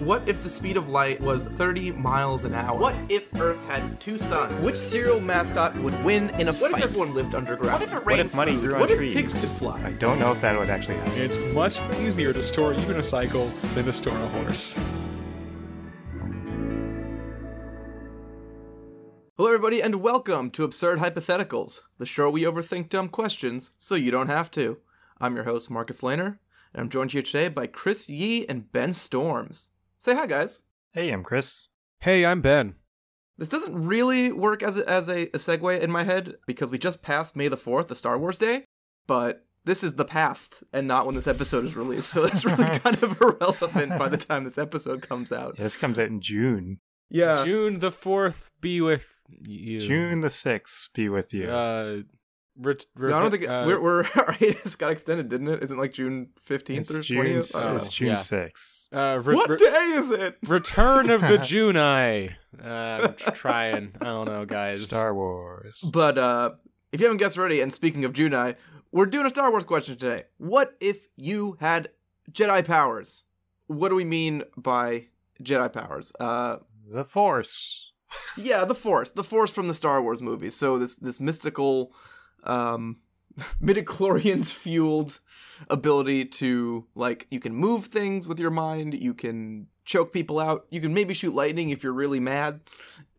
What if the speed of light was 30 miles an hour? What if Earth had two suns? Which cereal mascot would win in a What fight? if everyone lived underground? What if it What if money grew on What if trees? pigs could fly? I don't know if that would actually happen. It's much easier to store even a cycle than to store a horse. Hello, everybody, and welcome to Absurd Hypotheticals, the show we overthink dumb questions so you don't have to. I'm your host, Marcus Lehner, and I'm joined here today by Chris Yee and Ben Storms. Say hi, guys. Hey, I'm Chris. Hey, I'm Ben. This doesn't really work as a, as a, a segue in my head because we just passed May the 4th, the Star Wars Day, but this is the past and not when this episode is released, so it's really kind of irrelevant by the time this episode comes out. Yeah, this comes out in June. Yeah. June the 4th be with you. June the 6th be with you. Uh, ret- No, I don't think uh, we're, we're our hiatus got extended, didn't it? Isn't it like June fifteenth it's or twentieth? Oh, it's June yeah. 6th. uh, re- what re- day is it? Return of the Junai. Uh, I'm trying. I don't know, guys. Star Wars. But uh, if you haven't guessed already, and speaking of Junai, we're doing a Star Wars question today. What if you had Jedi powers? What do we mean by Jedi powers? Uh, The Force. yeah, the Force, the Force from the Star Wars movies. So this this mystical, um, midichlorians fueled ability to like you can move things with your mind, you can choke people out, you can maybe shoot lightning if you're really mad,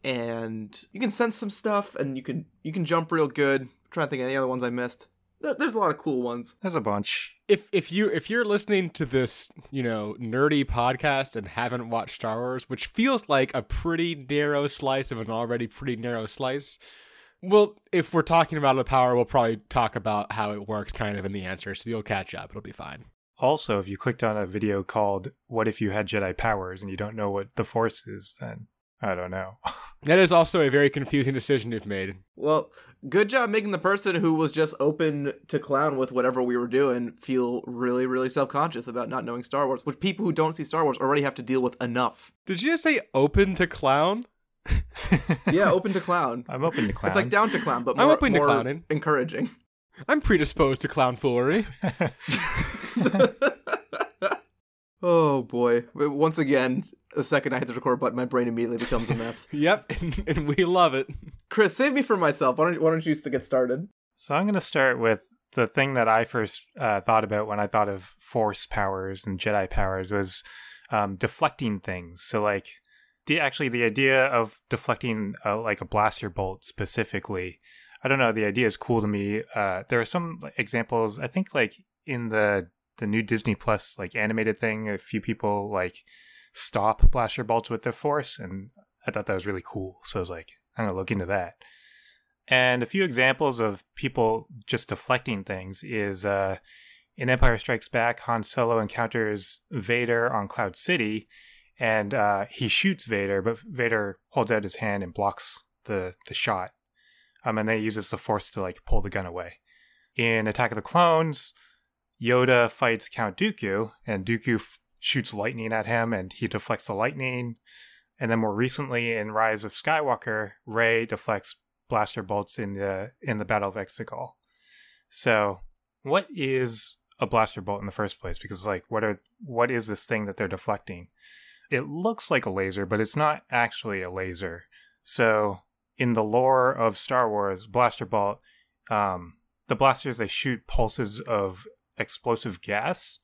and you can sense some stuff, and you can you can jump real good. I'm trying to think of any other ones I missed. There, there's a lot of cool ones. There's a bunch. If if you if you're listening to this, you know, nerdy podcast and haven't watched Star Wars, which feels like a pretty narrow slice of an already pretty narrow slice, well, if we're talking about the power, we'll probably talk about how it works kind of in the answer, so you'll catch up. It'll be fine. Also, if you clicked on a video called What If You Had Jedi Powers and you don't know what the Force is, then I don't know. That is also a very confusing decision you've made. Well, good job making the person who was just open to clown with whatever we were doing feel really, really self conscious about not knowing Star Wars, which people who don't see Star Wars already have to deal with enough. Did you just say open to clown? Yeah, open to clown. I'm open to clown. It's like down to clown, but I'm more, open to more clowning. encouraging. I'm predisposed to clown foolery. oh boy! Once again, the second I hit the record button, my brain immediately becomes a mess. yep, and, and we love it. Chris, save me for myself. Why don't Why don't you to get started? So I'm going to start with the thing that I first uh, thought about when I thought of Force powers and Jedi powers was um, deflecting things. So like the actually the idea of deflecting uh, like a blaster bolt specifically. I don't know. The idea is cool to me. Uh, there are some examples. I think like in the the new Disney Plus like animated thing, a few people like stop blaster bolts with their force, and I thought that was really cool. So I was like, I'm gonna look into that. And a few examples of people just deflecting things is uh, in Empire Strikes Back, Han Solo encounters Vader on Cloud City, and uh, he shoots Vader, but Vader holds out his hand and blocks the the shot. Um, and then he uses the Force to like pull the gun away. In Attack of the Clones, Yoda fights Count Dooku, and Dooku f- shoots lightning at him, and he deflects the lightning. And then more recently, in Rise of Skywalker, Rey deflects blaster bolts in the in the Battle of Exegol. So, what is a blaster bolt in the first place? Because like, what are what is this thing that they're deflecting? It looks like a laser, but it's not actually a laser. So, in the lore of Star Wars, blaster bolt, um, the blasters they shoot pulses of explosive gas,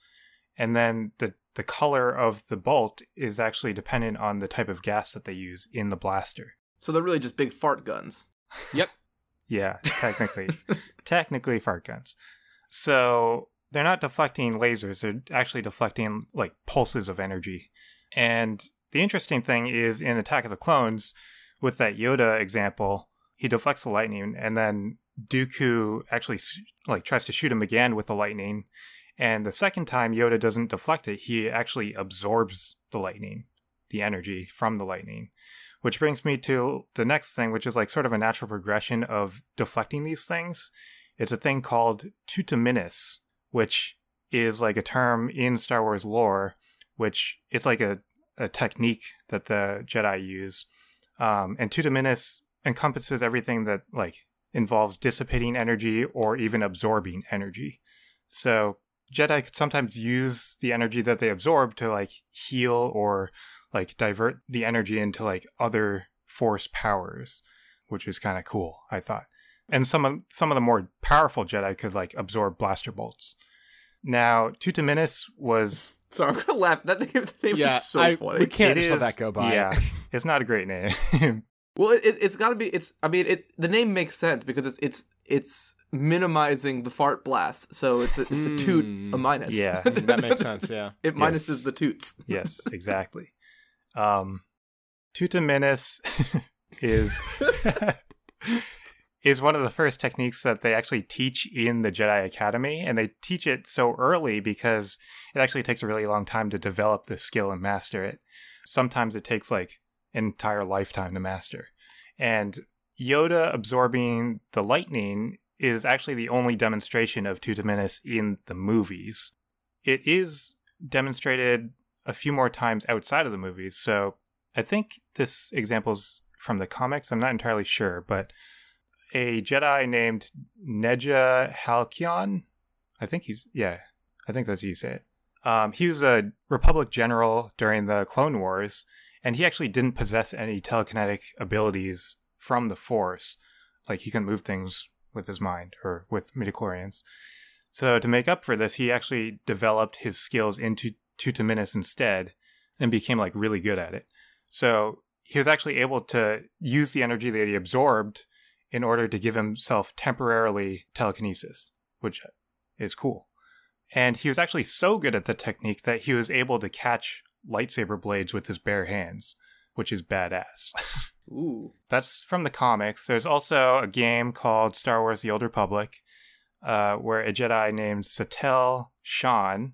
and then the the color of the bolt is actually dependent on the type of gas that they use in the blaster. So they're really just big fart guns. Yep. yeah, technically, technically fart guns. So they're not deflecting lasers; they're actually deflecting like pulses of energy. And the interesting thing is in Attack of the Clones, with that Yoda example, he deflects the lightning, and then Dooku actually like tries to shoot him again with the lightning. And the second time Yoda doesn't deflect it, he actually absorbs the lightning, the energy from the lightning. Which brings me to the next thing, which is like sort of a natural progression of deflecting these things. It's a thing called tutaminis, which is like a term in Star Wars lore, which it's like a, a technique that the Jedi use. Um, and tutaminis encompasses everything that like involves dissipating energy or even absorbing energy. So Jedi could sometimes use the energy that they absorb to like heal or like divert the energy into like other force powers, which is kind of cool, I thought. And some of some of the more powerful Jedi could like absorb blaster bolts. Now, Tutaminis was Sorry, I'm gonna laugh. That name, the name yeah, is so I, funny. we can't It just let that go by. Yeah, it's not a great name. Well, it, it's got to be. It's. I mean, it. The name makes sense because it's. It's. It's minimizing the fart blast, so it's a, it's a toot, Hmm. a minus. Yeah, that makes sense. Yeah. it Yes. minuses the toots. yes, exactly. Um, Tutaminis is is one of the first techniques that they actually teach in the Jedi Academy, and they teach it so early because it actually takes a really long time to develop the skill and master it. Sometimes it takes like an entire lifetime to master. And Yoda absorbing the lightning is actually the only demonstration of Tutaminis in the movies. It is demonstrated a few more times outside of the movies. So I think this example's from the comics. I'm not entirely sure, but a Jedi named Nejaa Halcyon, I think he's yeah, I think that's how you say it. Um, he was a Republic general during the Clone Wars, and he actually didn't possess any telekinetic abilities from the Force. Like he couldn't move things with his mind or with midichlorians. So to make up for this, he actually developed his skills into Tutaminis instead and became like really good at it. So he was actually able to use the energy that he absorbed in order to give himself temporarily telekinesis, which is cool. And he was actually so good at the technique that he was able to catch lightsaber blades with his bare hands, which is badass. Ooh. That's from the comics. There's also a game called Star Wars The Old Republic, uh, where a Jedi named Satel Shan,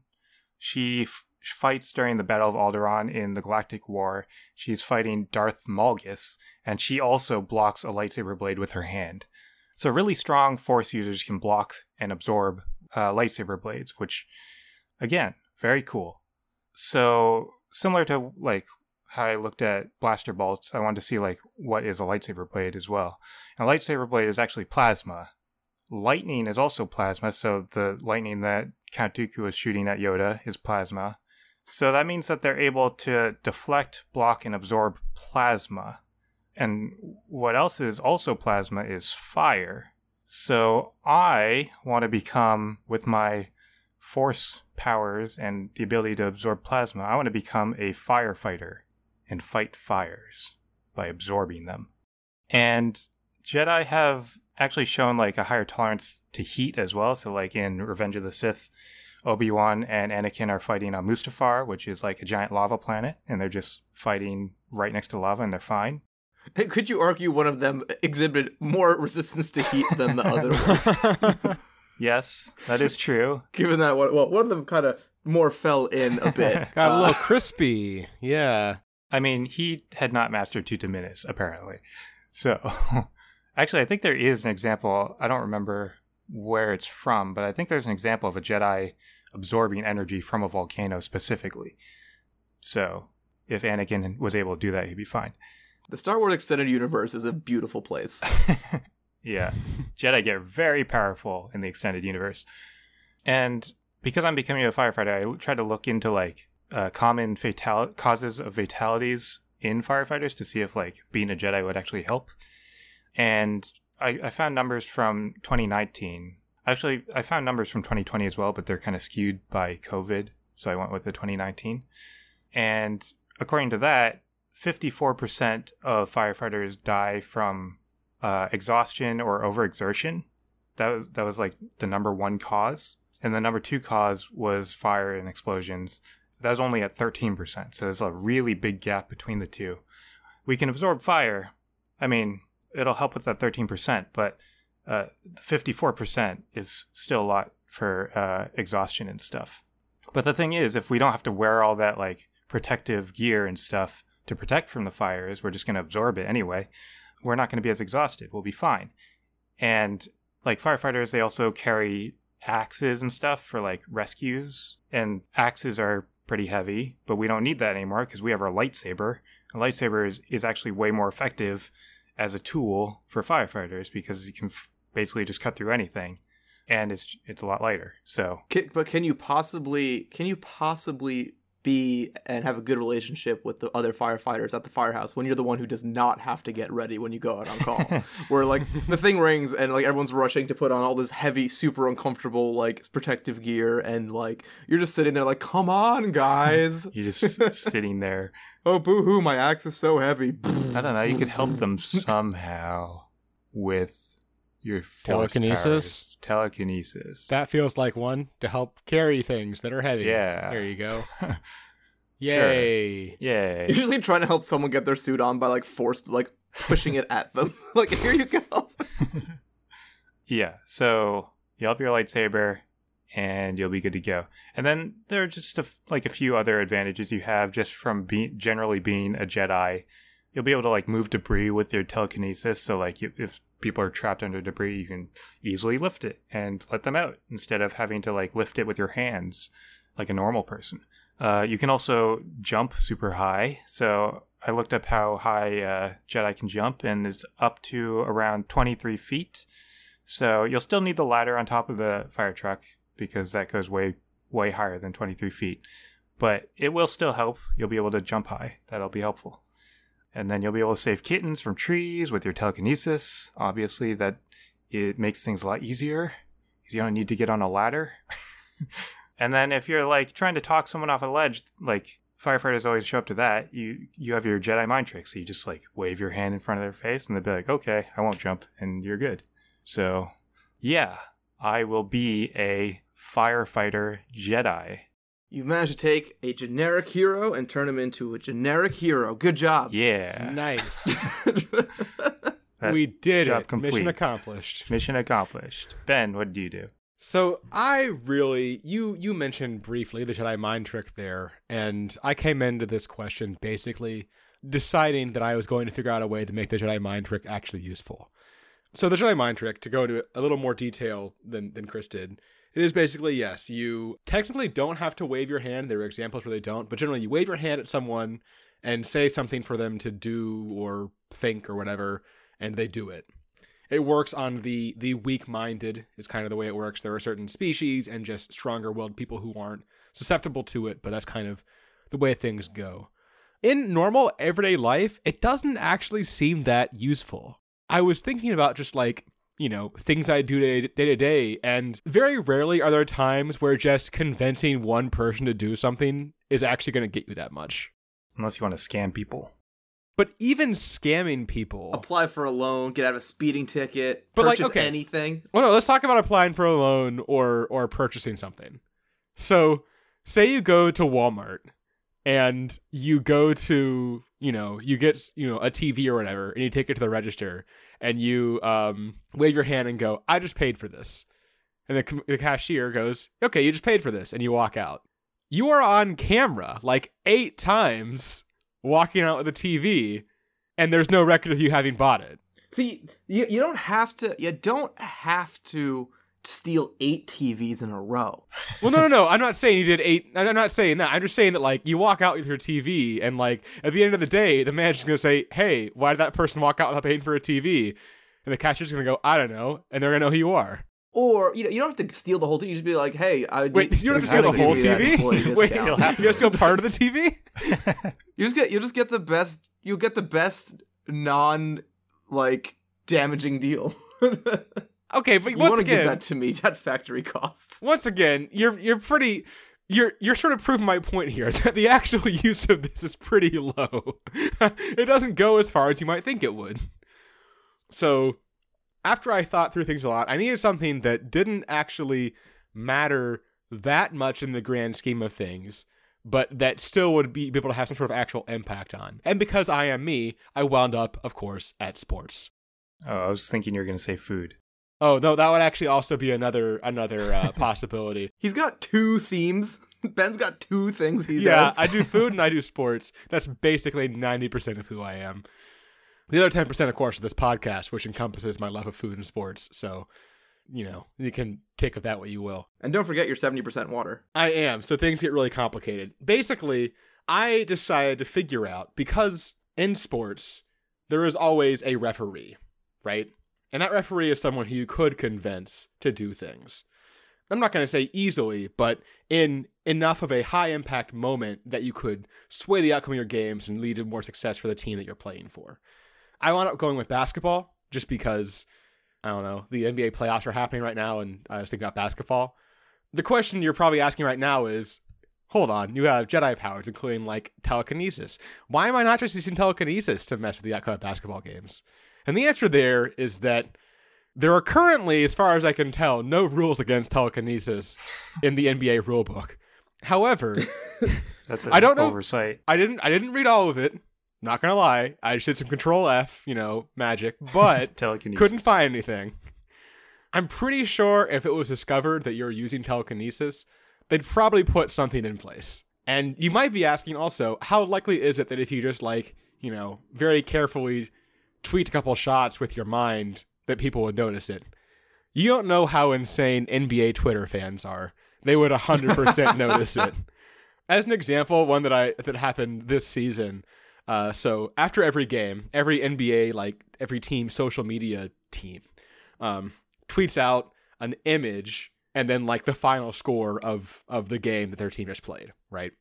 she f- fights during the Battle of Alderaan in the Galactic War. She's fighting Darth Malgus, and she also blocks a lightsaber blade with her hand. So really strong Force users can block and absorb uh, lightsaber blades, which, again, very cool. So similar to like how I looked at blaster bolts, I wanted to see like what is a lightsaber blade as well. And a lightsaber blade is actually plasma. Lightning is also plasma, so the lightning that Count Dooku was shooting at Yoda is plasma. So that means that they're able to deflect, block, and absorb plasma. And what else is also plasma is fire. So I want to become, with my force powers and the ability to absorb plasma, I want to become a firefighter and fight fires by absorbing them. And Jedi have actually shown like a higher tolerance to heat as well. So like in Revenge of the Sith, Obi-Wan and Anakin are fighting on Mustafar, which is like a giant lava planet, and they're just fighting right next to lava and they're fine. Could you argue one of them exhibited more resistance to heat than the other one? Yes, that is true. Given that one, well, one of them kind of more fell in a bit. Got a Uh, little crispy. Yeah. I mean, he had not mastered Tutaminis, apparently. So, actually, I think there is an example. I don't remember where it's from, but I think there's an example of a Jedi absorbing energy from a volcano specifically. So, if Anakin was able to do that, he'd be fine. the Star Wars extended universe is a beautiful place. yeah. Jedi get very powerful in the extended universe. And because I'm becoming a firefighter, I tried to look into like uh, common fatal causes of fatalities in firefighters to see if like being a Jedi would actually help. And I, I found numbers from 2019. Actually, I found numbers from 2020 as well, but they're kind of skewed by COVID. So I went with the 2019. And according to that, 54% of firefighters die from uh, exhaustion or overexertion. That was that was like the number one cause, and the number two cause was fire and explosions. That was only at thirteen percent. So there's a really big gap between the two. We can absorb fire. I mean, it'll help with that thirteen percent, but fifty-four percent is still a lot for uh, exhaustion and stuff. But the thing is, if we don't have to wear all that like protective gear and stuff to protect from the fires, we're just going to absorb it anyway we're not going to be as exhausted. We'll be fine. And like firefighters, they also carry axes and stuff for like rescues. And axes are pretty heavy, but we don't need that anymore because we have our lightsaber. A lightsaber is, is actually way more effective as a tool for firefighters because you can f- basically just cut through anything. and it's it's a lot lighter. So Can, but can you possibly can you possibly be and have a good relationship with the other firefighters at the firehouse when you're the one who does not have to get ready when you go out on call? Where like the thing rings and like everyone's rushing to put on all this heavy, super uncomfortable like protective gear and like you're just sitting there like, come on, guys. you're just sitting there. oh boo hoo, my axe is so heavy. I don't know. You could help them somehow with your Telekinesis? powers. Telekinesis. That feels like one to help carry things that are heavy. Yeah. There you go. Yay. Yay. You're just like trying to help someone get their suit on by like force like pushing it at them. like here you go. Yeah. So you'll have your lightsaber, and you'll be good to go. And then there are just a f like a few other advantages you have just from being generally being a Jedi. You'll be able to like move debris with your telekinesis. So like you, if people are trapped under debris, you can easily lift it and let them out instead of having to like lift it with your hands like a normal person. Uh, you can also jump super high. So I looked up how high uh, Jedi can jump, and it's up to around 23 feet. So you'll still need the ladder on top of the fire truck because that goes way, way higher than 23 feet. But it will still help. You'll be able to jump high. That'll be helpful. And then you'll be able to save kittens from trees with your telekinesis. Obviously, that it makes things a lot easier because you don't need to get on a ladder. and then if you're like trying to talk someone off a ledge, like firefighters always show up to that, you you have your Jedi mind trick. So you just like wave your hand in front of their face, and they'll be like, "Okay, I won't jump," and you're good. So, yeah, I will be a firefighter Jedi. You've managed to take a generic hero and turn him into a generic hero. Good job. Yeah, Nice. We did job it. complete. Mission accomplished. mission accomplished. Ben, what do you do? So I really you you mentioned briefly the Jedi mind trick there, and I came into this question basically deciding that I was going to figure out a way to make the Jedi mind trick actually useful. So the Jedi mind trick, to go into a little more detail than than Chris did, it is basically yes, you technically don't have to wave your hand. There are examples where they don't, but generally you wave your hand at someone and say something for them to do or think or whatever, and they do it. It works on the the weak-minded is kind of the way it works. There are certain species and just stronger-willed people who aren't susceptible to it but that's kind of the way things go. In normal everyday life it doesn't actually seem that useful. I was thinking about just like you know things i do day day to day and very rarely are there times where just convincing one person to do something is actually going to get you that much Unless you want to scam people. but even scamming people Apply for a loan, get out of a speeding ticket, But, like, purchase okay. anything. Well, no, let's talk about applying for a loan or or purchasing something. So, say you go to Walmart and you go to, you know, you get, you know, a TV or whatever and you take it to the register and you um wave your hand and go, "I just paid for this." And the, the cashier goes, "Okay, you just paid for this." And you walk out. You are on camera like 8 times walking out with a TV and there's no record of you having bought it. See, you you don't have to. You don't have to steal eight TVs in a row. Well, no, no, no. I'm not saying you did eight. I'm not saying that. I'm just saying that, like, you walk out with your TV, and, like, at the end of the day, the manager's going to say, hey, why did that person walk out without paying for a TV? And the cashier's going to go, I don't know. And they're going to know who you are. Or you know, you don't have to steal the whole thing. You just be like, hey, I Wait, did- you don't have to steal the whole TV? Wait, discount. still have you have to steal part of the TV? You just get you just get the best. You'll get the best non like damaging deal. You Okay, but want once to give again, that to me at factory costs. once again, you're you're pretty. You're you're sort of proving my point here that the actual use of this is pretty low. it doesn't go as far as you might think it would. So, after I thought through things a lot, I needed something that didn't actually matter that much in the grand scheme of things, but that still would be, be able to have some sort of actual impact on. And because I am me, I wound up, of course, at sports. Oh, I was thinking you were going to say food. Oh no, that would actually also be another another uh, possibility. He's got two themes. Ben's got two things he yeah, does. Yeah, I do food and I do sports. That's basically 90% of who I am. The other 10%, of course, is this podcast, which encompasses my love of food and sports. So, you know, you can take of that what you will. And don't forget your seventy percent water. I am. So things get really complicated. Basically, I decided to figure out because in sports, there is always a referee, right? And that referee is someone who you could convince to do things. I'm not going to say easily, but in enough of a high impact moment that you could sway the outcome of your games and lead to more success for the team that you're playing for. I wound up going with basketball just because, I don't know, the NBA playoffs are happening right now and I was thinking about basketball. The question you're probably asking right now is hold on, you have Jedi powers, including like telekinesis. Why am I not just using telekinesis to mess with the outcome of basketball games? And the answer there is that there are currently, as far as I can tell, no rules against telekinesis in the NBA rulebook. However, That's I don't know- oversight. I didn't I didn't read all of it. Not gonna lie, I just did some Control F, you know, magic, but couldn't find anything. I'm pretty sure if it was discovered that you're using telekinesis, they'd probably put something in place. And you might be asking also, how likely is it that if you just like, you know, very carefully tweet a couple shots with your mind, that people would notice it? You don't know how insane NBA Twitter fans are. They would 100% notice it. As an example, one that I that happened this season. Uh, so after every game, every NBA like every team social media team um, tweets out an image and then like the final score of of the game that their team just played. Right.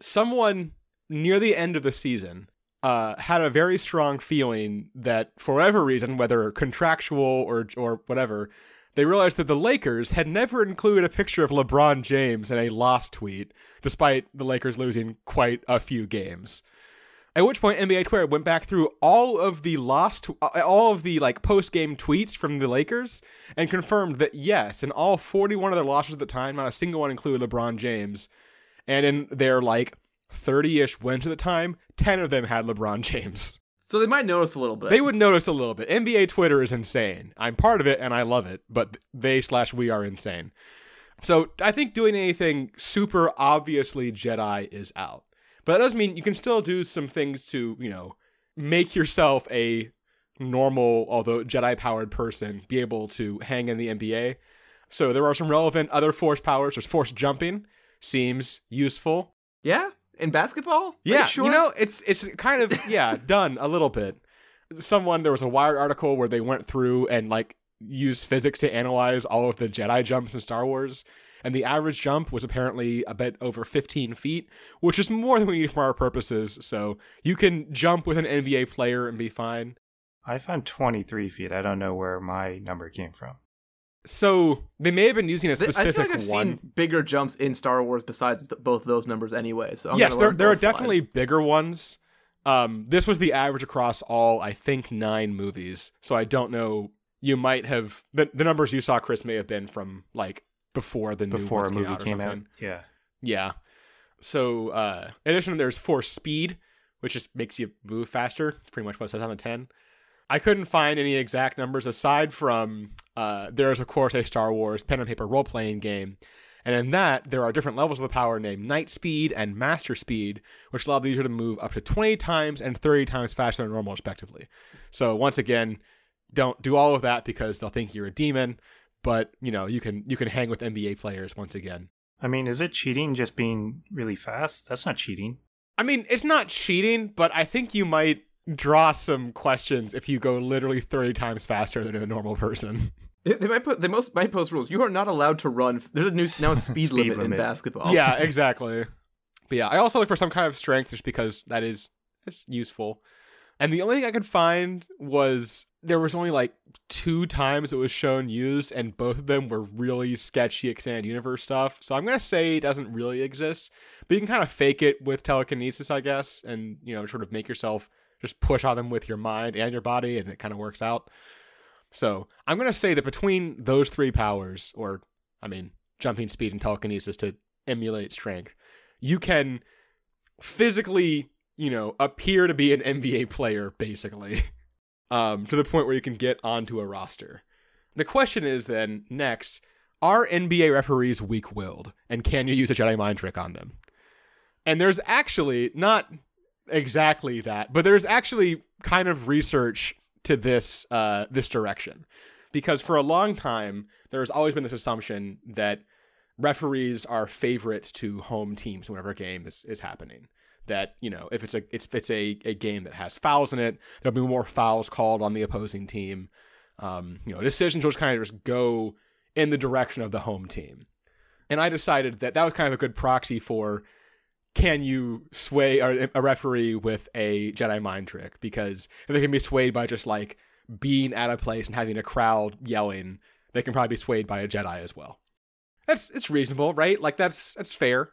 Someone near the end of the season uh, had a very strong feeling that for whatever reason, whether contractual or or whatever, they realized that the Lakers had never included a picture of LeBron James in a lost tweet, despite the Lakers losing quite a few games. At which point, NBA Twitter went back through all of the lost, uh, all of the like post game tweets from the Lakers and confirmed that yes, in all 41 of their losses at the time, not a single one included LeBron James. And in their like 30 ish wins at the time, 10 of them had LeBron James. So they might notice a little bit. They would notice a little bit. NBA Twitter is insane. I'm part of it and I love it, but they slash we are insane. So I think doing anything super obviously Jedi is out. But that doesn't mean you can still do some things to, you know, make yourself a normal, although Jedi powered person, be able to hang in the NBA. So there are some relevant other force powers. There's force jumping, seems useful. Yeah, in basketball. Are Yeah, sure? you know, it's it's kind of yeah done a little bit. Someone there was a Wired article where they went through and like used physics to analyze all of the Jedi jumps in Star Wars, and the average jump was apparently a bit over 15 feet, which is more than we need for our purposes. So you can jump with an NBA player and be fine. I found 23 feet. I don't know where my number came from. So they may have been using a Th- I feel like I've one. seen bigger jumps in Star Wars besides th- both those numbers anyway. So I'm yes, there there are both slide. definitely bigger ones. Um, this was the average across all, I think, nine movies. So I don't know. You might have the the numbers you saw, Chris, may have been from like before the new Before a ones movie out came out. Yeah. Yeah. So uh, in addition, there's force speed, which just makes you move faster. It's pretty much what it says on the ten. I couldn't find any exact numbers aside from uh, there's of course a Star Wars pen and paper role playing game, and in that there are different levels of the power named Knight Speed and Master Speed, which allow the user to move up to 20 times and 30 times faster than normal, respectively. So once again, don't do all of that because they'll think you're a demon. But you know you can you can hang with NBA players once again. I mean, is it cheating just being really fast? That's not cheating. I mean, it's not cheating, but I think you might draw some questions if you go literally 30 times faster than a normal person. They might put they most might post rules. You are not allowed to run. There's a new now speed, Speed limit, in basketball. Yeah, exactly. But yeah, I also look for some kind of strength just because that is it's useful. And the only thing I could find was there was only like two times it was shown used, and both of them were really sketchy extended universe stuff. So I'm gonna say it doesn't really exist, but you can kind of fake it with telekinesis, I guess, and you know, sort of make yourself just push on them with your mind and your body, and it kind of works out. So I'm gonna say that between those three powers, or I mean, jumping speed and telekinesis to emulate strength, you can physically, you know, appear to be an NBA player, basically, um, to the point where you can get onto a roster. The question is then next: Are NBA referees weak-willed, and can you use a Jedi mind trick on them? And there's actually not exactly that, but there's actually kind of research to this uh, this direction, because for a long time there's always been this assumption that referees are favorites to home teams whenever a game is, is happening. That you know, if it's a it's, it's a, a game that has fouls in it, there'll be more fouls called on the opposing team. Um, you know, decisions just kind of just go in the direction of the home team. And I decided that that was kind of a good proxy for can you sway a, referee with a Jedi mind trick? Because if they can be swayed by just like being at a place and having a crowd yelling, they can probably be swayed by a Jedi as well. That's it's reasonable, right? Like that's that's fair.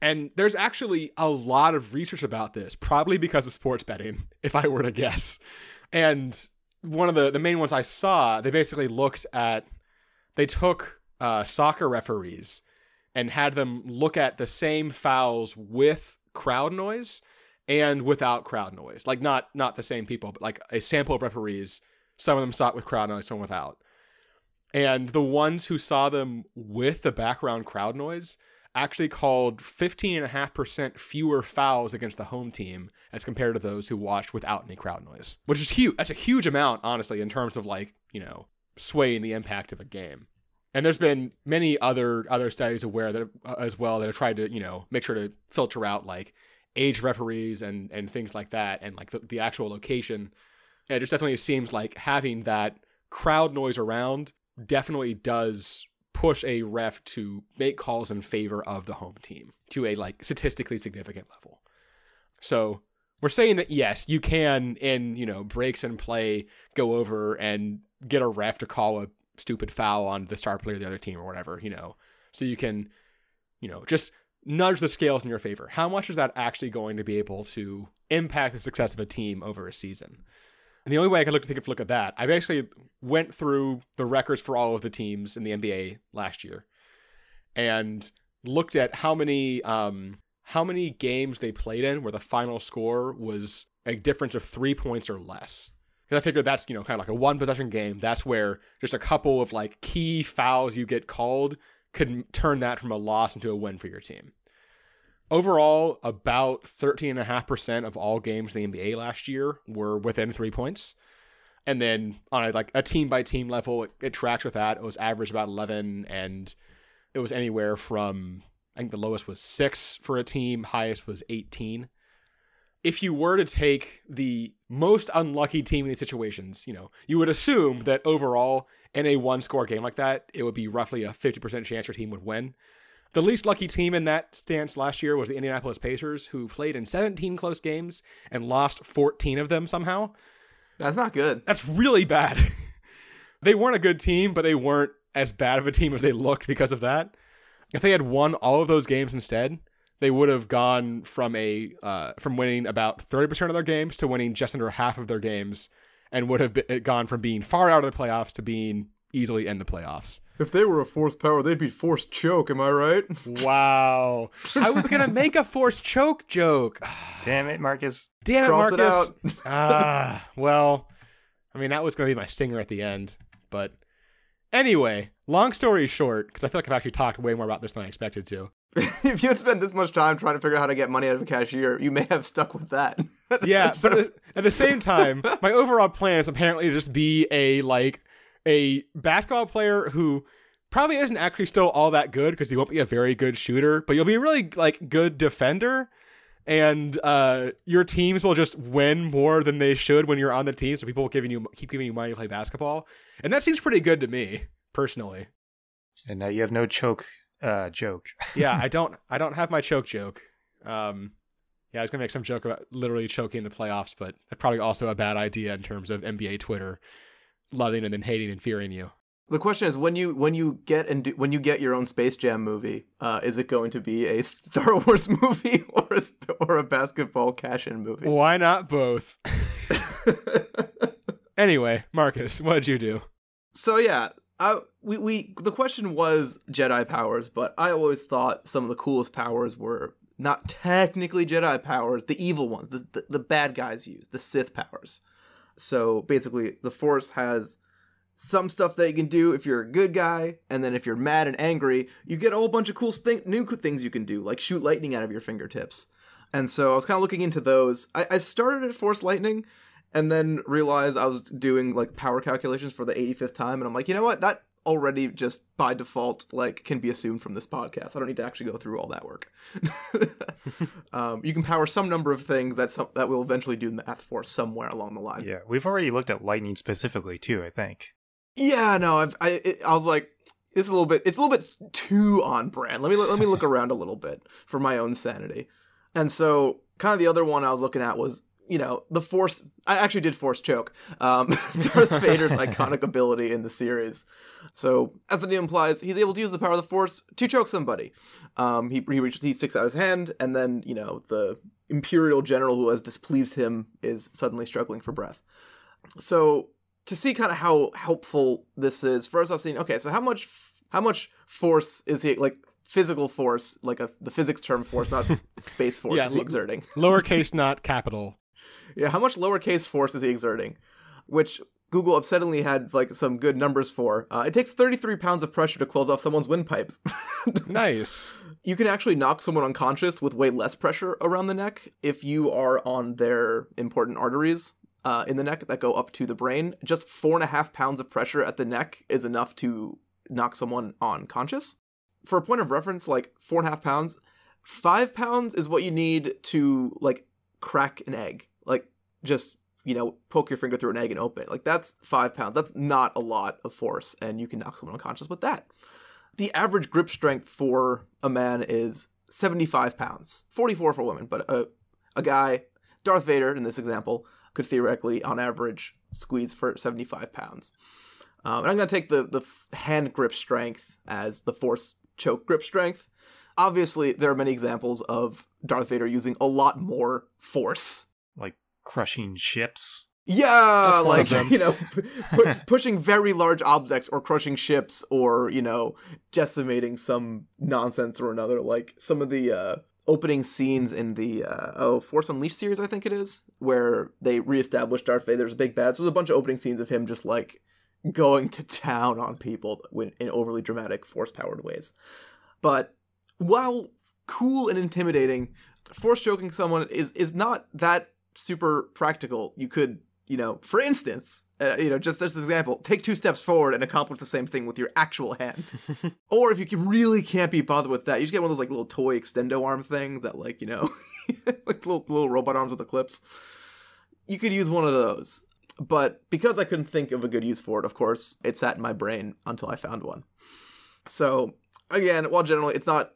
And there's actually a lot of research about this, probably because of sports betting, if I were to guess. And one of the, the main ones I saw, they basically looked at, they took uh, soccer referees and had them look at the same fouls with crowd noise and without crowd noise. Like not not the same people, but like a sample of referees. Some of them saw it with crowd noise, some without. And the ones who saw them with the background crowd noise actually called 15.5% fewer fouls against the home team as compared to those who watched without any crowd noise, which is huge. That's a huge amount, honestly, in terms of like, you know, swaying the impact of a game. And there's been many other other studies aware that uh, as well that have tried to, you know, make sure to filter out like age referees and and things like that and like the, the actual location. And it just definitely seems like having that crowd noise around definitely does push a ref to make calls in favor of the home team to a like statistically significant level. So we're saying that yes, you can in you know breaks and play go over and get a ref to call a stupid foul on the star player of the other team or whatever, you know. So you can, you know, just nudge the scales in your favor. How much is that actually going to be able to impact the success of a team over a season? And the only way I can look to take a look at that, I basically went through the records for all of the teams in the NBA last year and looked at how many um, how many games they played in where the final score was a difference of three points or less. Because I figured that's you know kind of like a one possession game. That's where just a couple of like key fouls you get called could turn that from a loss into a win for your team. Overall, about 13.5% of all games in the NBA last year were within three points. And then on a, like a team by team level, it, it tracks with that. It was average about 11, and it was anywhere from, I think the lowest was six for a team, highest was 18. If you were to take the most unlucky team in these situations, you know, you would assume that overall in a one score game like that, it would be roughly a 50% chance your team would win. The least lucky team in that stance last year was the Indianapolis Pacers, who played in 17 close games and lost 14 of them somehow. That's not good. That's really bad. they weren't a good team, but they weren't as bad of a team as they looked because of that. If they had won all of those games instead, they would have gone from a uh, from winning about 30% of their games to winning just under half of their games and would have been, gone from being far out of the playoffs to being easily in the playoffs. If they were a forced power, they'd be forced choke. Am I right? Wow. I was gonna make a forced choke joke. Damn it, Marcus. Damn it, Cross it Marcus. out. Ah, well, I mean that was gonna be my stinger at the end, but anyway, long story short, because I feel like I've actually talked way more about this than I expected to. if you had spent this much time trying to figure out how to get money out of a cashier, you may have stuck with that. Yeah, but at, at the same time, my overall plan is apparently to just be a like a basketball player who probably isn't actually still all that good because he won't be a very good shooter, but you'll be a really like good defender. And uh, your teams will just win more than they should when you're on the team, so people will giving you keep giving you money to play basketball, and that seems pretty good to me personally. And now you have no choke uh, joke. yeah, I don't I don't have my choke joke. Um yeah, I was gonna make some joke about literally choking the playoffs, but that's probably also a bad idea in terms of NBA Twitter loving and then hating and fearing you. the question is, when you when you get and do, when you get your own Space Jam movie, uh, is it going to be a Star Wars movie or a or a basketball cash-in movie? Why not both? anyway, Marcus, what did you do? so yeah, I, we we the question was Jedi powers, but I always thought some of the coolest powers were not technically Jedi powers, the evil ones, the, the, the bad guys use, the Sith powers. So basically, the Force has some stuff that you can do if you're a good guy, and then if you're mad and angry, you get a whole bunch of cool st- new things you can do, like shoot lightning out of your fingertips. And so I was kind of looking into those. I, I started at Force Lightning, and then realized I was doing like power calculations for the 85th time, and I'm like, you know what? That already just by default like can be assumed from this podcast. I don't need to actually go through all that work. um, you can power some number of things that some, that will eventually do math for somewhere along the line. Yeah, we've already looked at lightning specifically too. I think. Yeah, no, I've, I it, I was like, it's a little bit it's a little bit too on brand. Let me let me look around a little bit for my own sanity. And so, kind of the other one I was looking at was you know the force. I actually did force choke. Um, Darth Vader's iconic ability in the series. So, as the name implies, he's able to use the power of the force to choke somebody. Um, he he reaches, he sticks out his hand, and then you know the imperial general who has displeased him is suddenly struggling for breath. So to see kind of how helpful this is, first I was saying, okay, so how much how much force is he like physical force, like a the physics term force, not space force, Yeah, is exerting? Lowercase, not capital. Yeah, how much lowercase force is he exerting? Which Google upsettingly had like some good numbers for. Uh, it takes 33 pounds of pressure to close off someone's windpipe. Nice. you can actually knock someone unconscious with way less pressure around the neck if you are on their important arteries uh, in the neck that go up to the brain. Just four and a half pounds of pressure at the neck is enough to knock someone unconscious. For a point of reference, like four and a half pounds, five pounds is what you need to like crack an egg. Just you know poke your finger through an egg and open it. Like that's five pounds. That's not a lot of force, and you can knock someone unconscious with that. The average grip strength for a man is 75 pounds, 44 for women, but a, a guy, Darth Vader in this example, could theoretically, on average, squeeze for 75 pounds. Um, and I'm going to take the, the hand grip strength as the force choke grip strength. Obviously, there are many examples of Darth Vader using a lot more force. Like crushing ships. Yeah, like you know, pu- pu- pushing very large objects or crushing ships or you know, decimating some nonsense or another. Like some of the uh, opening scenes in the uh, oh Force Unleashed series, I think it is, where they reestablished Darth Vader's big bad. So there's a bunch of opening scenes of him just like going to town on people in overly dramatic, force powered ways. But while cool and intimidating, force choking someone is is not that super practical. You could, you know, for instance, uh, you know, just as an example, take two steps forward and accomplish the same thing with your actual hand. or if you can really can't be bothered with that, you just get one of those like little toy extendo arm things that like you know, like little little robot arms with the clips. You could use one of those. But because I couldn't think of a good use for it, of course, it sat in my brain until I found one. So again, while generally it's not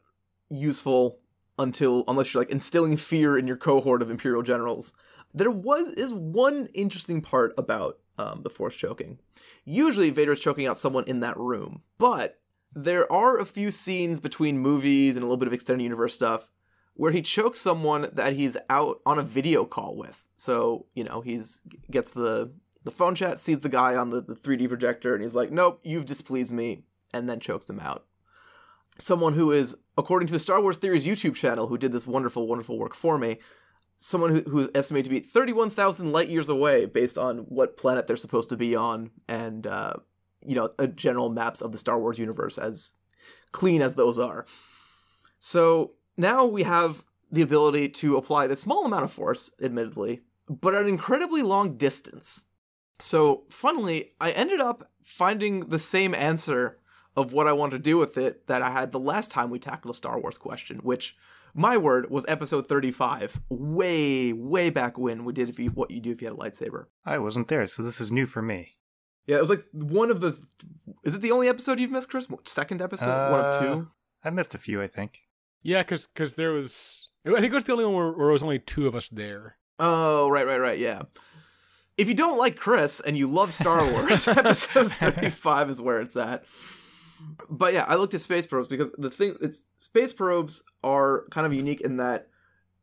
useful until unless you're like instilling fear in your cohort of imperial generals, there was is one interesting part about um, the force choking. Usually, Vader is choking out someone in that room, but there are a few scenes between movies and a little bit of extended universe stuff where he chokes someone that he's out on a video call with. So you know he's gets the the phone chat, sees the guy on the, the 3D projector, and he's like, "Nope, you've displeased me," and then chokes him out. Someone who is, according to the Star Wars Theories YouTube channel, who did this wonderful, wonderful work for me, someone who, who is estimated to be 31,000 light years away based on what planet they're supposed to be on and, uh, you know, a general maps of the Star Wars universe as clean as those are. So now we have the ability to apply this small amount of force, admittedly, but at an incredibly long distance. So, funnily, I ended up finding the same answer of what I want to do with it that I had the last time we tackled a Star Wars question, which my word was episode 35, way, way back when we did if you, what you do if you had a lightsaber. I wasn't there, so this is new for me. Yeah, it was like one of the. Is it the only episode you've missed, Chris? Second episode? one of Uh, two? I missed a few, I think. Yeah, because there was. I think it was the only one where, where it was only two of us there. Oh, right, right, right, yeah. If you don't like Chris and you love Star Wars, episode 35 is where it's at. But yeah, I looked at space probes because the thing it's space probes are kind of unique in that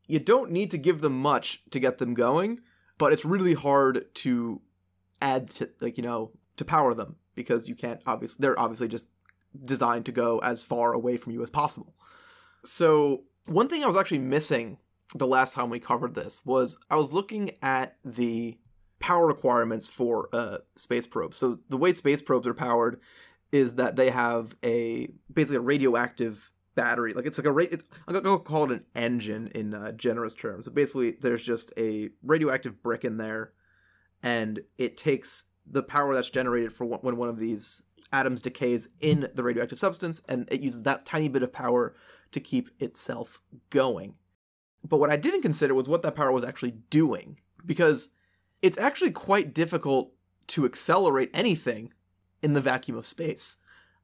you don't need to give them much to get them going, but it's really hard to add to like, you know, to power them because you can't obviously they're obviously just designed to go as far away from you as possible. So, one thing I was actually missing the last time we covered this was I was looking at the power requirements for a space probe. So the way space probes are powered is that they have a basically a radioactive battery. Like it's like a ra- I'm gonna call it an engine in uh, generous terms. So basically, there's just a radioactive brick in there, and it takes the power that's generated for one, when one of these atoms decays in the radioactive substance, and it uses that tiny bit of power to keep itself going. But what I didn't consider was what that power was actually doing, because it's actually quite difficult to accelerate anything in the vacuum of space.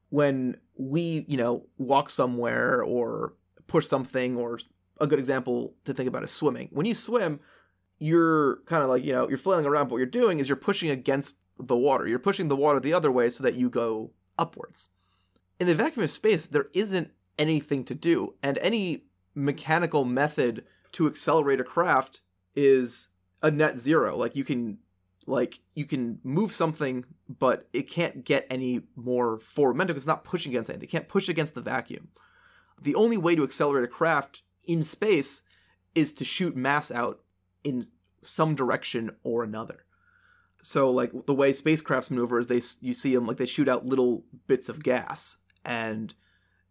When we, you know, walk somewhere or push something, or a good example to think about is swimming. When you swim, you're kind of like, you know, you're flailing around, but what you're doing is you're pushing against the water. You're pushing the water the other way so that you go upwards. In the vacuum of space, there isn't anything to do, and any mechanical method to accelerate a craft is a net zero. Like you can like you can move something, but it can't get any more forward momentum it's not pushing against anything. It can't push against the vacuum. The only way to accelerate a craft in space is to shoot mass out in some direction or another. So like the way spacecrafts maneuver is they you see them like they shoot out little bits of gas and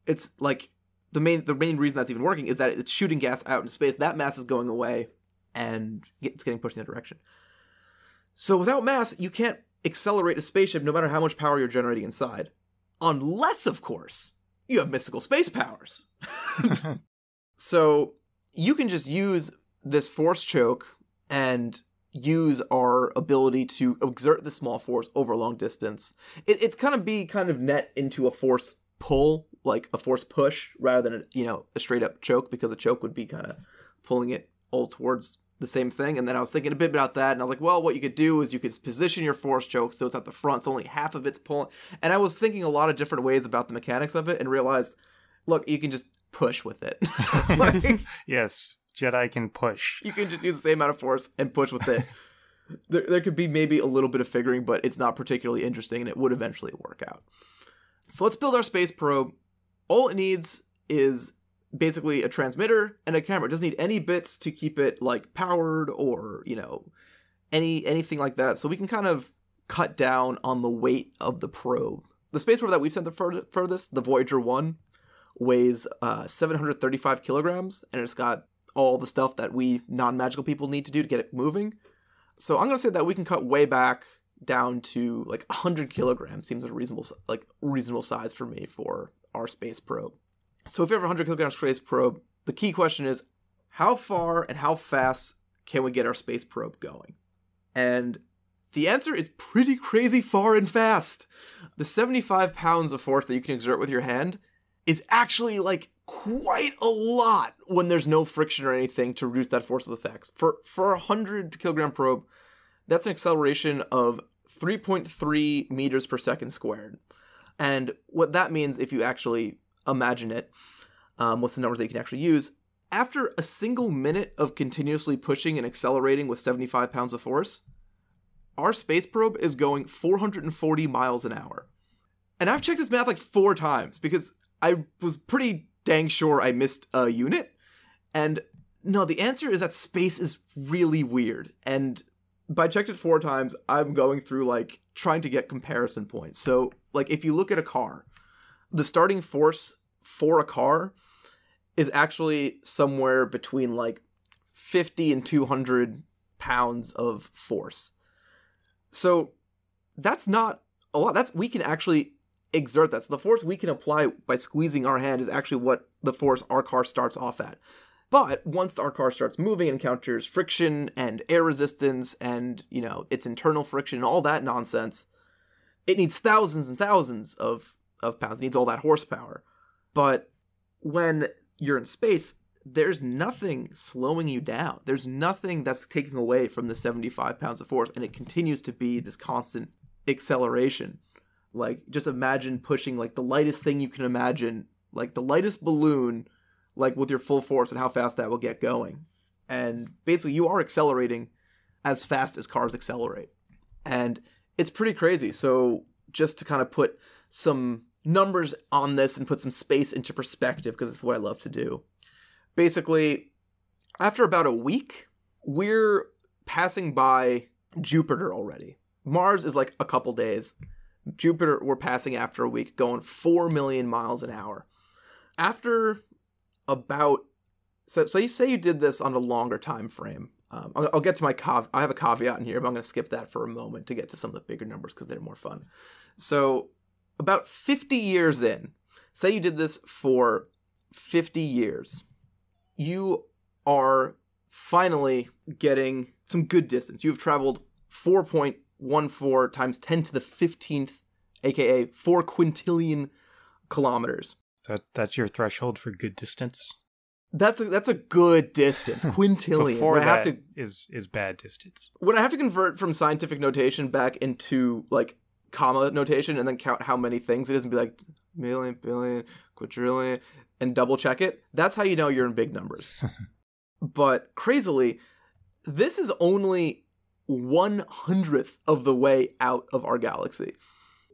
it's like the main the main reason that's even working is that it's shooting gas out into space. That mass is going away and it's getting pushed in that direction. So without mass, you can't accelerate a spaceship no matter how much power you're generating inside. Unless, of course, you have mystical space powers. so you can just use this force choke and use our ability to exert the small force over a long distance. It, it's kind of be kind of net into a force pull, like a force push, rather than a, you know a straight up choke, because a choke would be kind of pulling it all towards the same thing. And then I was thinking a bit about that, and I was like, well, what you could do is you could position your force choke so it's at the front, so only half of it's pulling. And I was thinking a lot of different ways about the mechanics of it, and realized, look, you can just push with it. like, yes, Jedi can push. You can just use the same amount of force and push with it. there, there could be maybe a little bit of figuring, but it's not particularly interesting, and it would eventually work out. So let's build our space probe. All it needs is basically a transmitter and a camera. It doesn't need any bits to keep it like powered or, you know, any anything like that. So we can kind of cut down on the weight of the probe. The space probe that we sent the fur- furthest, the Voyager 1, weighs uh, 735 kilograms and it's got all the stuff that we non-magical people need to do to get it moving. So I'm going to say that we can cut way back down to like 100 kilograms seems a reasonable like reasonable size for me for our space probe. So if you have a 100 kilograms space probe, the key question is how far and how fast can we get our space probe going? And the answer is pretty crazy far and fast. The 75 pounds of force that you can exert with your hand is actually like quite a lot when there's no friction or anything to reduce that force of effects. For for a 100 kilogram probe, that's an acceleration of 3.3 meters per second squared. And what that means, if you actually imagine it, um, what's the numbers that you can actually use? After a single minute of continuously pushing and accelerating with 75 pounds of force, our space probe is going 440 miles an hour. And I've checked this math like four times because I was pretty dang sure I missed a unit. And no, the answer is that space is really weird. And by checked it four times, I'm going through like trying to get comparison points. So, like, if you look at a car, the starting force for a car is actually somewhere between like 50 and 200 pounds of force. So, that's not a lot. That's we can actually exert that. So, the force we can apply by squeezing our hand is actually what the force our car starts off at. But once our car starts moving, it encounters friction and air resistance and, you know, its internal friction and all that nonsense. It needs thousands and thousands of, of pounds. It needs all that horsepower. But when you're in space, there's nothing slowing you down. There's nothing that's taking away from the 75 pounds of force, and it continues to be this constant acceleration. Like, just imagine pushing like the lightest thing you can imagine, like the lightest balloon like with your full force and how fast that will get going. And basically, you are accelerating as fast as cars accelerate. And it's pretty crazy. So, just to kind of put some numbers on this and put some space into perspective, because it's what I love to do. Basically, after about a week, we're passing by Jupiter already. Mars is like a couple days. Jupiter, we're passing after a week, going 4 million miles an hour. After about so so you say you did this on a longer time frame. Um, I'll, I'll, get to my cav. I have a caveat in here, but I'm going to skip that for a moment to get to some of the bigger numbers because they're more fun. So about 50 years in, say you did this for 50 years, you are finally getting some good distance. You've traveled 4.14 times 10 to the 15th, aka 4 quintillion kilometers. That that's your threshold for good distance. That's a, that's a good distance, quintillion. Before when I have that to is is bad distance. when I have to convert from scientific notation back into like comma notation and then count how many things it is and be like million, billion, quadrillion, and double check it, that's how you know you're in big numbers. but crazily, this is only one hundredth of the way out of our galaxy.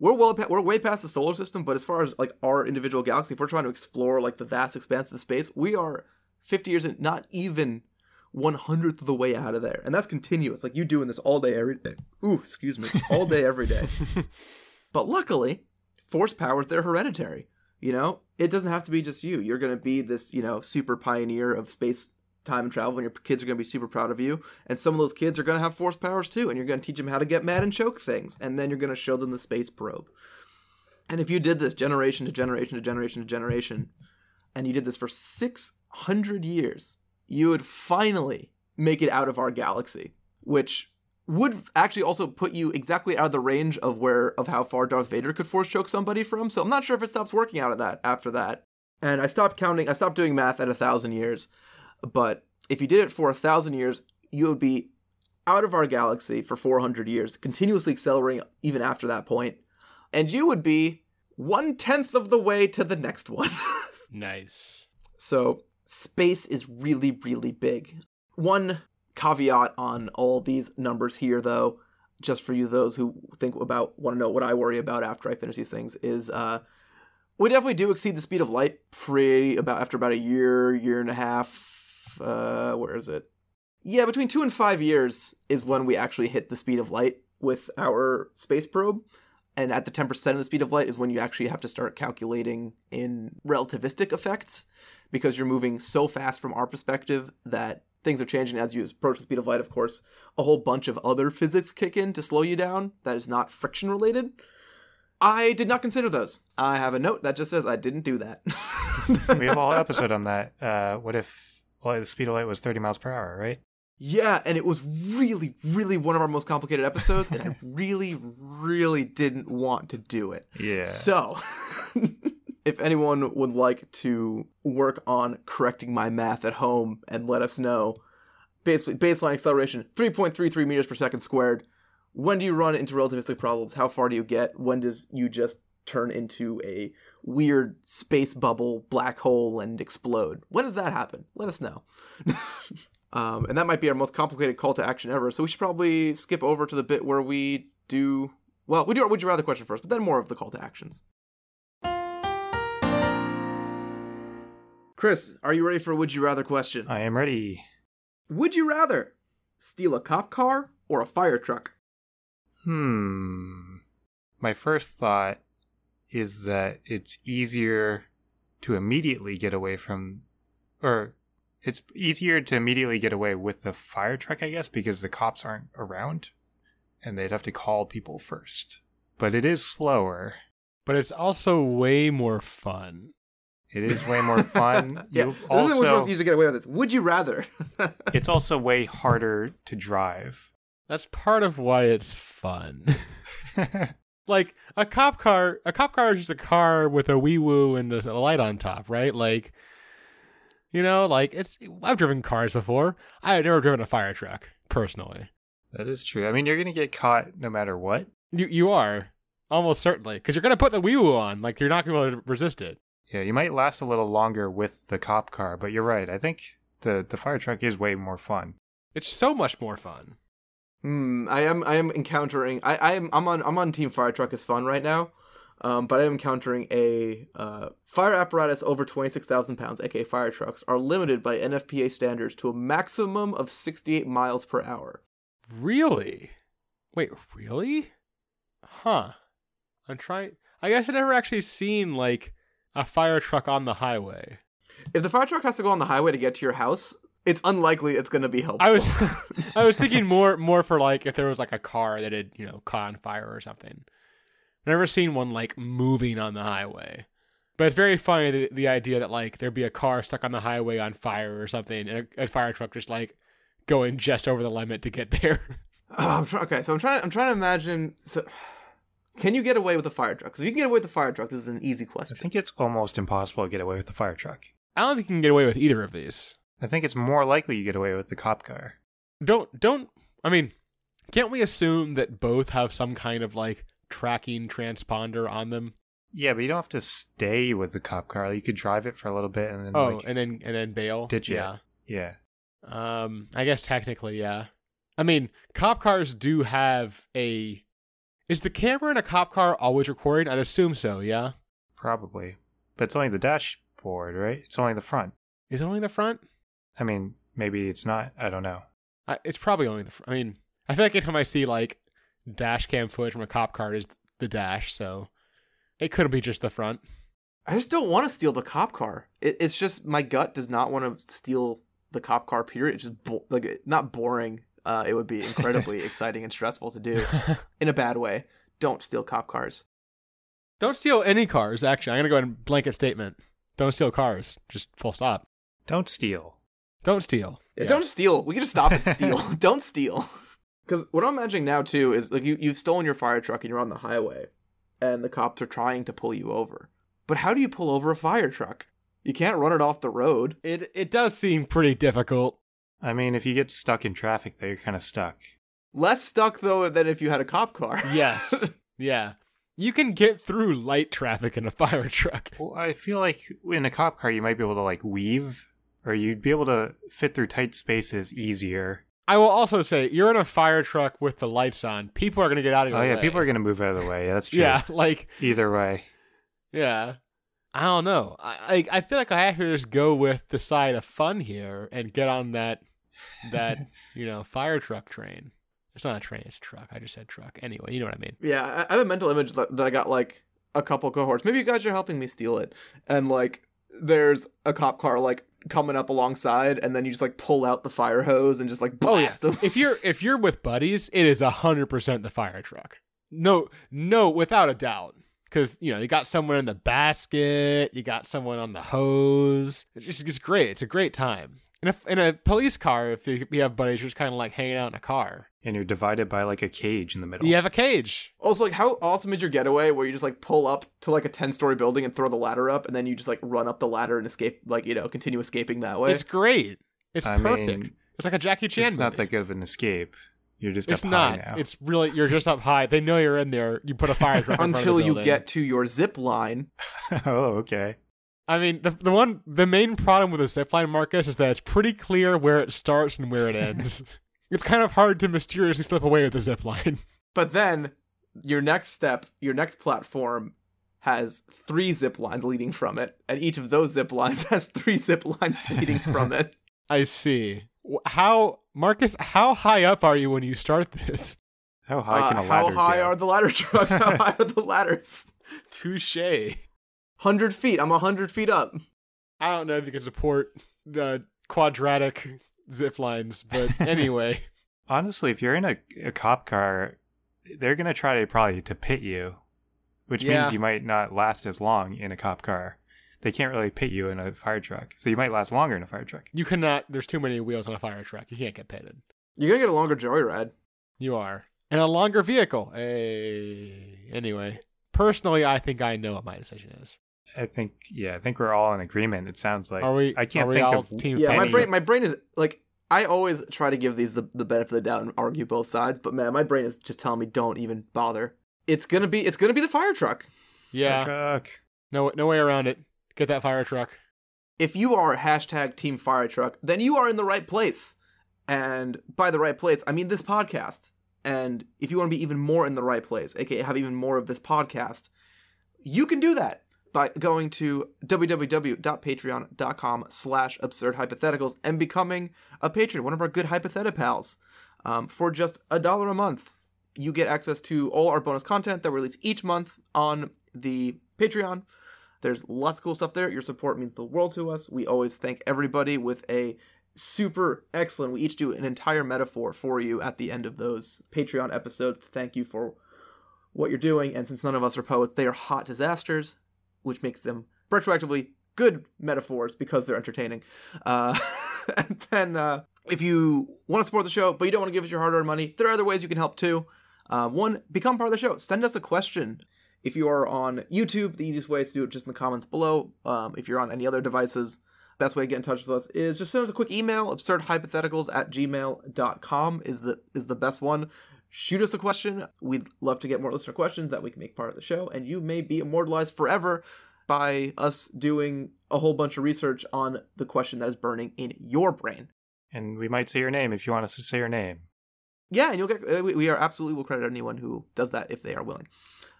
We're well, pa- we're way past the solar system, but as far as like our individual galaxy, if we're trying to explore like the vast expanse of space, we are fifty years in, not even one hundredth of the way out of there, and that's continuous. Like you doing this all day, every day. Ooh, excuse me, all day, every day. but luckily, force powers they're hereditary. You know, it doesn't have to be just you. You're going to be this, you know, super pioneer of space time and travel, and your kids are going to be super proud of you. And some of those kids are going to have force powers too, and you're going to teach them how to get mad and choke things, and then you're going to show them the space probe. And if you did this generation to generation to generation to generation, and you did this for 600 years, you would finally make it out of our galaxy, which would actually also put you exactly out of the range of where of how far Darth Vader could force choke somebody from. So I'm not sure if it stops working out of that after that. And I stopped counting. I stopped doing math at a thousand years. But if you did it for a thousand years, you would be out of our galaxy for 400 years, continuously accelerating even after that point, and you would be one tenth of the way to the next one. Nice. So space is really, really big. One caveat on all these numbers here, though, just for you those who think about want to know what I worry about after I finish these things, is uh, we definitely do exceed the speed of light pretty about after about a year, year and a half. Uh, where is it? Yeah, between two and five years is when we actually hit the speed of light with our space probe. And at the 10% of the speed of light is when you actually have to start calculating in relativistic effects because you're moving so fast from our perspective that things are changing as you approach the speed of light. Of course, a whole bunch of other physics kick in to slow you down that is not friction related. I did not consider those. I have a note that just says I didn't do that. We have a whole episode on that. Uh, what if well, the speed of light was 30 miles per hour, right? Yeah, and it was really, really one of our most complicated episodes, and I really, really didn't want to do it. Yeah. So, if anyone would like to work on correcting my math at home and let us know, basically baseline acceleration 3.33 meters per second squared. When do you run into relativistic problems? How far do you get? When does you just turn into a weird space bubble black hole and explode? When does that happen? Let us know. um, and that might be our most complicated call to action ever. So we should probably skip over to the bit where we do well, we do our would you rather question first, but then more of the call to actions. Chris, are you ready for a would you rather question? I am ready. Would you rather steal a cop car or a fire truck? Hmm. My first thought is that it's easier to immediately get away from, or it's easier to immediately get away with the fire truck, I guess, because the cops aren't around and they'd have to call people first. But it is slower. But it's also way more fun. It is way more fun. yeah, You this is what we're supposed also, to use to get away with this. Would you rather? it's also way harder to drive. That's part of why it's fun. like a cop car, a cop car is just a car with a wee woo and a light on top, right? Like, you know, like it's. I've driven cars before. I have never driven a fire truck personally. that is true. I mean, you're going to get caught no matter what. You you are almost certainly because you're gonna put the wee woo on. Like you're not gonna be able to resist it. Yeah, you might last a little longer with the cop car, but you're right. I think the the fire truck is way more fun. It's so much more fun. Hmm. I am. I am encountering. I. I am. I'm on. I'm on Team Fire Truck is fun right now. Um, but I am encountering a uh, fire apparatus over 26,000 pounds, aka fire trucks, are limited by NFPA standards to a maximum of 68 miles per hour. Really? Wait, really? Huh. I'm trying. I guess I've never actually seen like a fire truck on the highway. If the fire truck has to go on the highway to get to your house, it's unlikely it's going to be helpful. I was I was thinking more more for like if there was like a car that had you know caught on fire or something. Never seen one like moving on the highway. But it's very funny the, the idea that like there'd be a car stuck on the highway on fire or something, and a, a fire truck just like going just over the limit to get there. Oh, I'm try- okay, so I'm trying. I'm trying to imagine. So, can you get away with a fire truck? Because if you can get away with a fire truck, this is an easy question. I think it's almost impossible to get away with the fire truck. I don't think you can get away with either of these. I think it's more likely you get away with the cop car. Don't don't. I mean, can't we assume that both have some kind of like tracking transponder on them? Yeah, but you don't have to stay with the cop car. You could drive it for a little bit and then Oh, like and then and then bail. Did you? Yeah. yeah. Um, I guess technically, yeah. I mean, cop cars do have a. Is the camera in a cop car always recording? I'd assume so. Yeah. Probably. But it's only the dashboard, right? It's only the front. Is it only the front? I mean, maybe it's not. I don't know. I, it's probably only the. Fr- I mean, I feel like anytime I see like dash cam footage from a cop car is the dash, so it could be just the front. I just don't want to steal the cop car. It, it's just my gut does not want to steal the cop car. Period. It's just bo- like not boring. Uh, it would be incredibly exciting and stressful to do in a bad way. Don't steal cop cars. Don't steal any cars. Actually, I'm gonna go ahead and blanket statement. Don't steal cars. Just full stop. Don't steal. Don't steal. Yeah, Yeah. Don't steal. We can just stop at steal. don't steal. Because what I'm imagining now too is like you you've stolen your fire truck and you're on the highway, and the cops are trying to pull you over. But how do you pull over a fire truck? You can't run it off the road. It it does seem pretty difficult. I mean, if you get stuck in traffic, though, you're kind of stuck. Less stuck though than if you had a cop car. Yes. yeah. You can get through light traffic in a fire truck. Well, I feel like in a cop car, you might be able to like weave, or you'd be able to fit through tight spaces easier. I will also say, you're in a fire truck with the lights on. People are going to get out of your Oh way. yeah, people are gonna move out of the way. Yeah, that's true. Yeah, like, Either way. yeah. I don't know. I, I I feel like I have to just go with the side of fun here and get on that that you know fire truck train. It's not a train; it's a truck. I just said truck. Anyway, you know what I mean. Yeah, I I have a mental image that, that I got like a couple cohorts. Maybe you guys are helping me steal it, and like there's a cop car like coming up alongside, and then you just like pull out the fire hose and just like Oh yeah. blast them. if you're if you're with buddies, it is a hundred percent the fire truck. No, no, without a doubt. Because you know you got someone in the basket, you got someone on the hose. It's just it's great. It's a great time. In a in a police car, if you, you have buddies, you're just kind of like hanging out in a car. And you're divided by like a cage in the middle. You have a cage. Also, like, how awesome is your getaway where you just like pull up to like a ten story building and throw the ladder up, and then you just like run up the ladder and escape, like you know, continue escaping that way. It's great. It's I perfect. mean, it's like a Jackie Chan it's not movie. that good of an escape. You're just it's up not. high now. It's really you're just up high. They know you're in there. You put a fire truck in front of Until the you building. get to your zip line. oh, okay. I mean, the the one the main problem with the zipline, Marcus, is that it's pretty clear where it starts and where it ends. it's kind of hard to mysteriously slip away with the zipline. But then your next step, your next platform has three zip lines leading from it, and each of those zip lines has three zip lines leading from it. I see. How Marcus? How high up are you when you start this? How high can Uh, a how high go? are the ladder trucks? How high are the ladders? Touche. Hundred feet. I'm hundred feet up. I don't know if you can support uh, quadratic zip lines, but anyway. Honestly, if you're in a, a cop car, they're gonna try to probably to pit you, which Yeah. means you might not last as long in a cop car. They can't really pit you in a fire truck, so you might last longer in a fire truck. You cannot. There's too many wheels on a fire truck. You can't get pitted. You're gonna get a longer joyride. You are. And a longer vehicle. Hey. Anyway, personally, I think I know what my decision is. I think, yeah, I think we're all in agreement. It sounds like are we? I can't are we think all of team? Yeah, my brain. My brain is like. I always try to give these the, the benefit of the doubt and argue both sides, but man, my brain is just telling me don't even bother. It's gonna be. It's gonna be the fire truck. fire Yeah. truck. No, no way around it. Get that fire truck. if you are hashtag team fire truck then you are in the right place and by the right place i mean this podcast and if you want to be even more in the right place aka have even more of this podcast you can do that by going to www.patreon.com slash absurd hypotheticals and becoming a patron one of our good hypotheta pals um, for just a dollar a month you get access to all our bonus content that we release each month on the patreon there's lots of cool stuff there. Your support means the world to us. We always thank everybody with a super excellent. We each do an entire metaphor for you at the end of those Patreon episodes. To thank you for what you're doing. And since none of us are poets, they are hot disasters, which makes them retroactively good metaphors because they're entertaining. Uh, and then uh, if you want to support the show, but you don't want to give us your hard earned money, there are other ways you can help too. Uh, one, become part of the show. Send us a question. If you are on YouTube, the easiest way is to do it just in the comments below. Um, if you're on any other devices, best way to get in touch with us is just send us a quick email. Absurdhypotheticals at gmail.com is the is the best one. Shoot us a question. We'd love to get more listener questions that we can make part of the show, and you may be immortalized forever by us doing a whole bunch of research on the question that is burning in your brain. And we might say your name if you want us to say your name. Yeah, and you'll get. uh, We we are absolutely will credit anyone who does that if they are willing.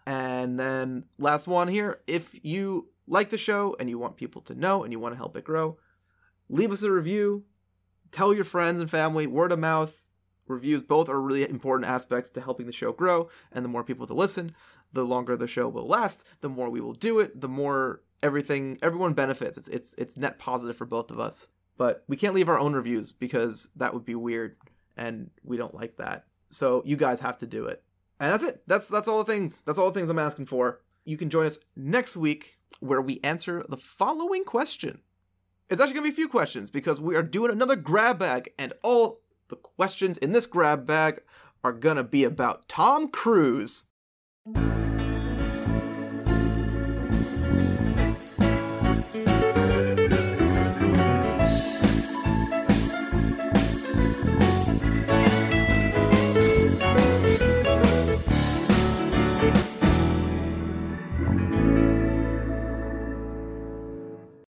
And then last one here, if you like the show and you want people to know and you want to help it grow, leave us a review. Tell your friends and family. Word of mouth reviews both are really important aspects to helping the show grow. And the more people to listen, the longer the show will last. The more we will do it. The more everything everyone benefits. It's it's it's net positive for both of us. But we can't leave our own reviews because that would be weird and we don't like that. So you guys have to do it. And that's it. That's that's all the things. That's all the things I'm asking for. You can join us next week where we answer the following question. It's actually gonna be a few questions because we are doing another grab bag, and all the questions in this grab bag are gonna be about Tom Cruise.